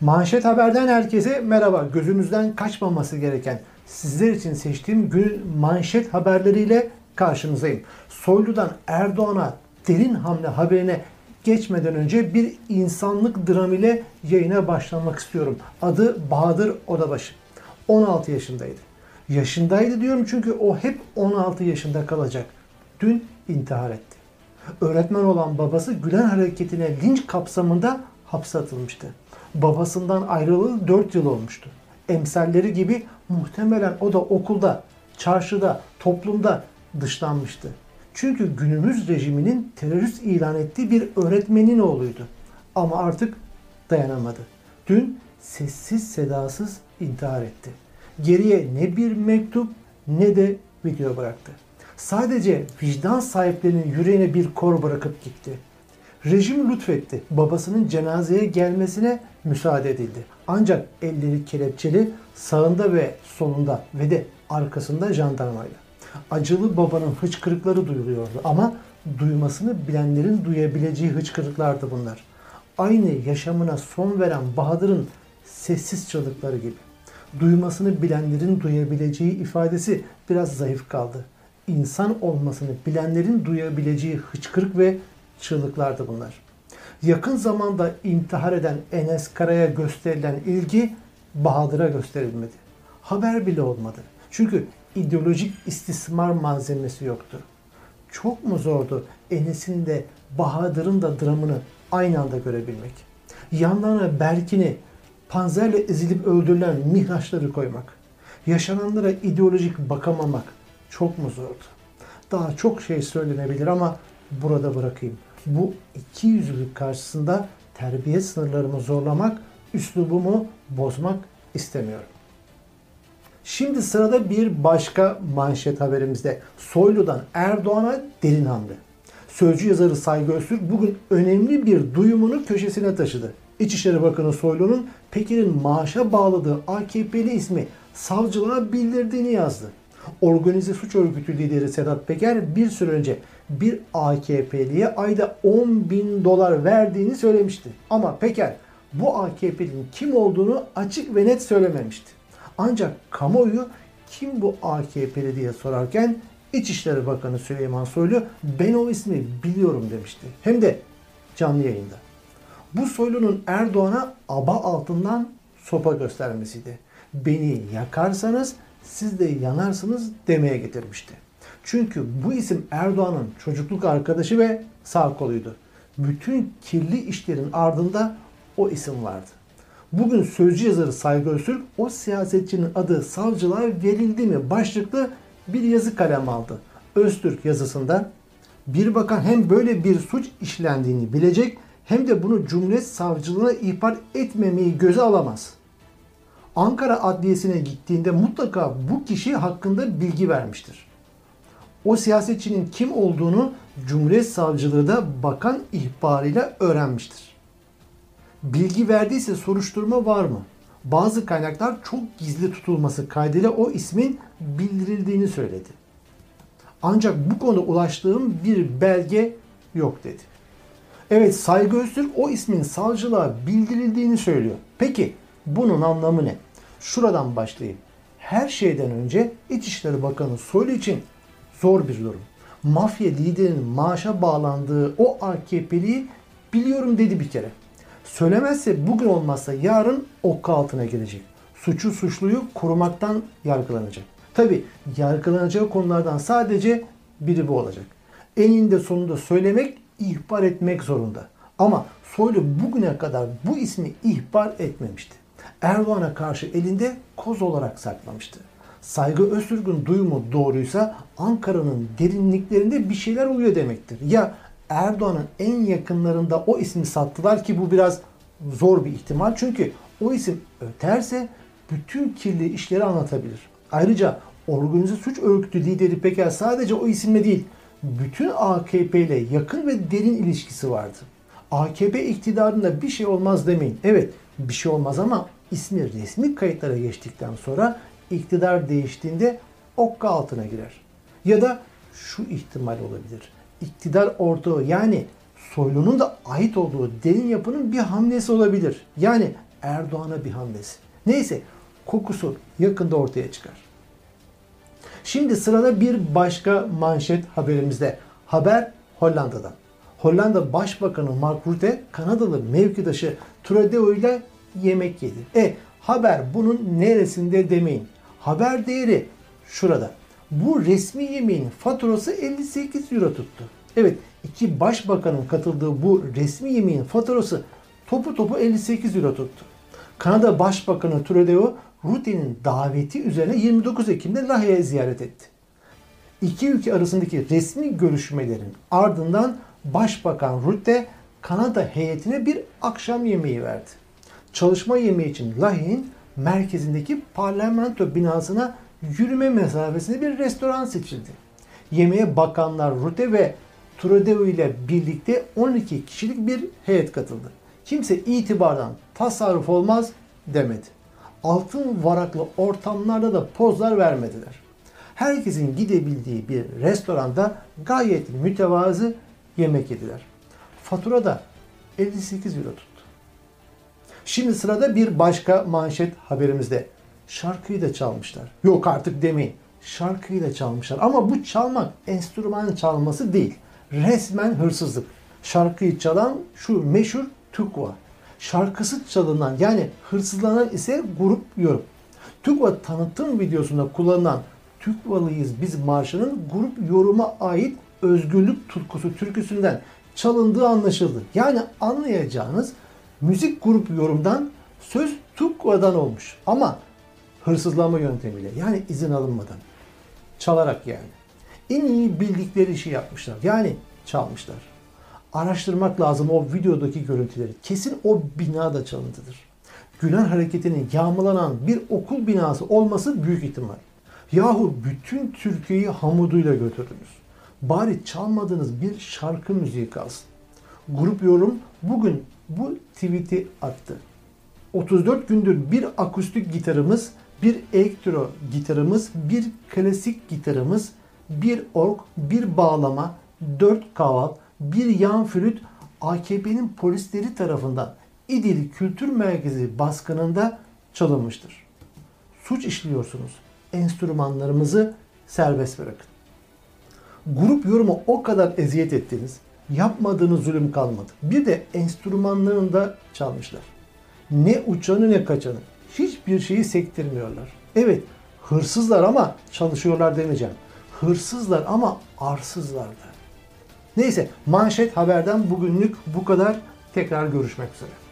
Manşet Haber'den herkese merhaba. Gözünüzden kaçmaması gereken sizler için seçtiğim günün manşet haberleriyle karşınızdayım. Soylu'dan Erdoğan'a derin hamle haberine geçmeden önce bir insanlık dram ile yayına başlamak istiyorum. Adı Bahadır Odabaşı. 16 yaşındaydı. Yaşındaydı diyorum çünkü o hep 16 yaşında kalacak. Dün intihar etti. Öğretmen olan babası Gülen hareketine linç kapsamında hapse atılmıştı. Babasından ayrılalı 4 yıl olmuştu. Emsalleri gibi muhtemelen o da okulda, çarşıda, toplumda dışlanmıştı. Çünkü günümüz rejiminin terörist ilan ettiği bir öğretmenin oğluydu. Ama artık dayanamadı. Dün sessiz sedasız intihar etti. Geriye ne bir mektup ne de video bıraktı. Sadece vicdan sahiplerinin yüreğine bir kor bırakıp gitti. Rejim lütfetti. Babasının cenazeye gelmesine müsaade edildi. Ancak elleri kelepçeli sağında ve solunda ve de arkasında jandarmayla. Acılı babanın hıçkırıkları duyuluyordu ama duymasını bilenlerin duyabileceği hıçkırıklardı bunlar. Aynı yaşamına son veren Bahadır'ın sessiz çığlıkları gibi. Duymasını bilenlerin duyabileceği ifadesi biraz zayıf kaldı. İnsan olmasını bilenlerin duyabileceği hıçkırık ve çığlıklardı bunlar. Yakın zamanda intihar eden Enes Kara'ya gösterilen ilgi Bahadır'a gösterilmedi. Haber bile olmadı. Çünkü ideolojik istismar malzemesi yoktu. Çok mu zordu Enes'in de Bahadır'ın da dramını aynı anda görebilmek? Yanlarına Berkin'i panzerle ezilip öldürülen mihraçları koymak. Yaşananlara ideolojik bakamamak çok mu zordu? Daha çok şey söylenebilir ama burada bırakayım. Bu iki yüzlülük karşısında terbiye sınırlarımı zorlamak, üslubumu bozmak istemiyorum. Şimdi sırada bir başka manşet haberimizde. Soylu'dan Erdoğan'a derin hamle. Sözcü yazarı Saygı Öztürk bugün önemli bir duyumunu köşesine taşıdı. İçişleri Bakanı Soylu'nun Pekin'in maaşa bağladığı AKP'li ismi savcılığa bildirdiğini yazdı. Organize suç örgütü lideri Sedat Peker bir süre önce bir AKP'liye ayda 10 bin dolar verdiğini söylemişti. Ama Peker bu AKP'nin kim olduğunu açık ve net söylememişti. Ancak kamuoyu kim bu AKP'li diye sorarken İçişleri Bakanı Süleyman Soylu ben o ismi biliyorum demişti. Hem de canlı yayında. Bu Soylu'nun Erdoğan'a aba altından sopa göstermesiydi. Beni yakarsanız siz de yanarsınız demeye getirmişti. Çünkü bu isim Erdoğan'ın çocukluk arkadaşı ve sağ koluydu. Bütün kirli işlerin ardında o isim vardı. Bugün sözcü yazarı Saygı Öztürk o siyasetçinin adı savcılığa verildi mi başlıklı bir yazı kalem aldı. Öztürk yazısında bir bakan hem böyle bir suç işlendiğini bilecek hem de bunu Cumhuriyet Savcılığına ihbar etmemeyi göze alamaz. Ankara Adliyesi'ne gittiğinde mutlaka bu kişi hakkında bilgi vermiştir. O siyasetçinin kim olduğunu Cumhuriyet Savcılığı da bakan ihbarıyla öğrenmiştir. Bilgi verdiyse soruşturma var mı? Bazı kaynaklar çok gizli tutulması kaydıyla o ismin bildirildiğini söyledi. Ancak bu konuda ulaştığım bir belge yok dedi. Evet Saygı Öztürk o ismin savcılığa bildirildiğini söylüyor. Peki bunun anlamı ne? Şuradan başlayayım. Her şeyden önce İçişleri Bakanı Soylu için zor bir durum. Mafya liderinin maaşa bağlandığı o AKP'liyi biliyorum dedi bir kere. Söylemezse bugün olmazsa yarın okka altına gelecek. Suçu suçluyu korumaktan yargılanacak. Tabi yargılanacağı konulardan sadece biri bu olacak. Eninde sonunda söylemek, ihbar etmek zorunda. Ama Soylu bugüne kadar bu ismi ihbar etmemişti. Erdoğan'a karşı elinde koz olarak saklamıştı. Saygı Öztürk'ün duyumu doğruysa Ankara'nın derinliklerinde bir şeyler oluyor demektir. Ya Erdoğan'ın en yakınlarında o ismi sattılar ki bu biraz zor bir ihtimal. Çünkü o isim öterse bütün kirli işleri anlatabilir. Ayrıca organize suç örgütü lideri Peker sadece o isimle değil, bütün AKP ile yakın ve derin ilişkisi vardı. AKP iktidarında bir şey olmaz demeyin. Evet bir şey olmaz ama ismi resmi kayıtlara geçtikten sonra iktidar değiştiğinde okka altına girer. Ya da şu ihtimal olabilir. İktidar ortağı yani Soylu'nun da ait olduğu derin yapının bir hamlesi olabilir. Yani Erdoğan'a bir hamlesi. Neyse kokusu yakında ortaya çıkar. Şimdi sırada bir başka manşet haberimizde. Haber Hollanda'dan. Hollanda Başbakanı Mark Rutte Kanadalı mevkidaşı Trudeau ile yemek yedi. E haber bunun neresinde demeyin. Haber değeri şurada. Bu resmi yemeğin faturası 58 euro tuttu. Evet iki başbakanın katıldığı bu resmi yemeğin faturası topu topu 58 euro tuttu. Kanada Başbakanı Trudeau Rutte'nin daveti üzerine 29 Ekim'de Lahey'e ziyaret etti. İki ülke arasındaki resmi görüşmelerin ardından Başbakan Rutte Kanada heyetine bir akşam yemeği verdi. Çalışma yemeği için Lahey'in merkezindeki parlamento binasına yürüme mesafesinde bir restoran seçildi. Yemeğe bakanlar Rutte ve Trudeau ile birlikte 12 kişilik bir heyet katıldı. Kimse itibardan tasarruf olmaz demedi. Altın varaklı ortamlarda da pozlar vermediler. Herkesin gidebildiği bir restoranda gayet mütevazı yemek yediler. Fatura da 58 euro tuttu. Şimdi sırada bir başka manşet haberimizde. Şarkıyı da çalmışlar. Yok artık demeyin. Şarkıyı da çalmışlar. Ama bu çalmak enstrüman çalması değil. Resmen hırsızlık. Şarkıyı çalan şu meşhur Tukva. Şarkısı çalınan yani hırsızlanan ise grup yorum. Tukva tanıtım videosunda kullanılan Türkvalıyız biz marşının grup yoruma ait özgürlük tutkusu türküsünden çalındığı anlaşıldı. Yani anlayacağınız müzik grup yorumdan söz Tukva'dan olmuş. Ama hırsızlama yöntemiyle yani izin alınmadan. Çalarak yani. En iyi bildikleri işi yapmışlar. Yani çalmışlar. Araştırmak lazım o videodaki görüntüleri. Kesin o bina da çalıntıdır. Gülen hareketinin yağmalanan bir okul binası olması büyük ihtimal. Yahu bütün Türkiye'yi hamuduyla götürdünüz. Bari çalmadığınız bir şarkı müziği kalsın. Grup yorum bugün bu tweet'i attı. 34 gündür bir akustik gitarımız, bir elektro gitarımız, bir klasik gitarımız, bir org, bir bağlama, 4 kaval, bir yan flüt AKP'nin polisleri tarafından İdil Kültür Merkezi baskınında çalınmıştır. Suç işliyorsunuz. Enstrümanlarımızı serbest bırakın. Grup yorumu o kadar eziyet ettiniz. Yapmadığınız zulüm kalmadı. Bir de enstrümanlarını da çalmışlar. Ne uçanı ne kaçanı. Hiçbir şeyi sektirmiyorlar. Evet hırsızlar ama çalışıyorlar demeyeceğim. Hırsızlar ama arsızlar da. Neyse manşet haberden bugünlük bu kadar. Tekrar görüşmek üzere.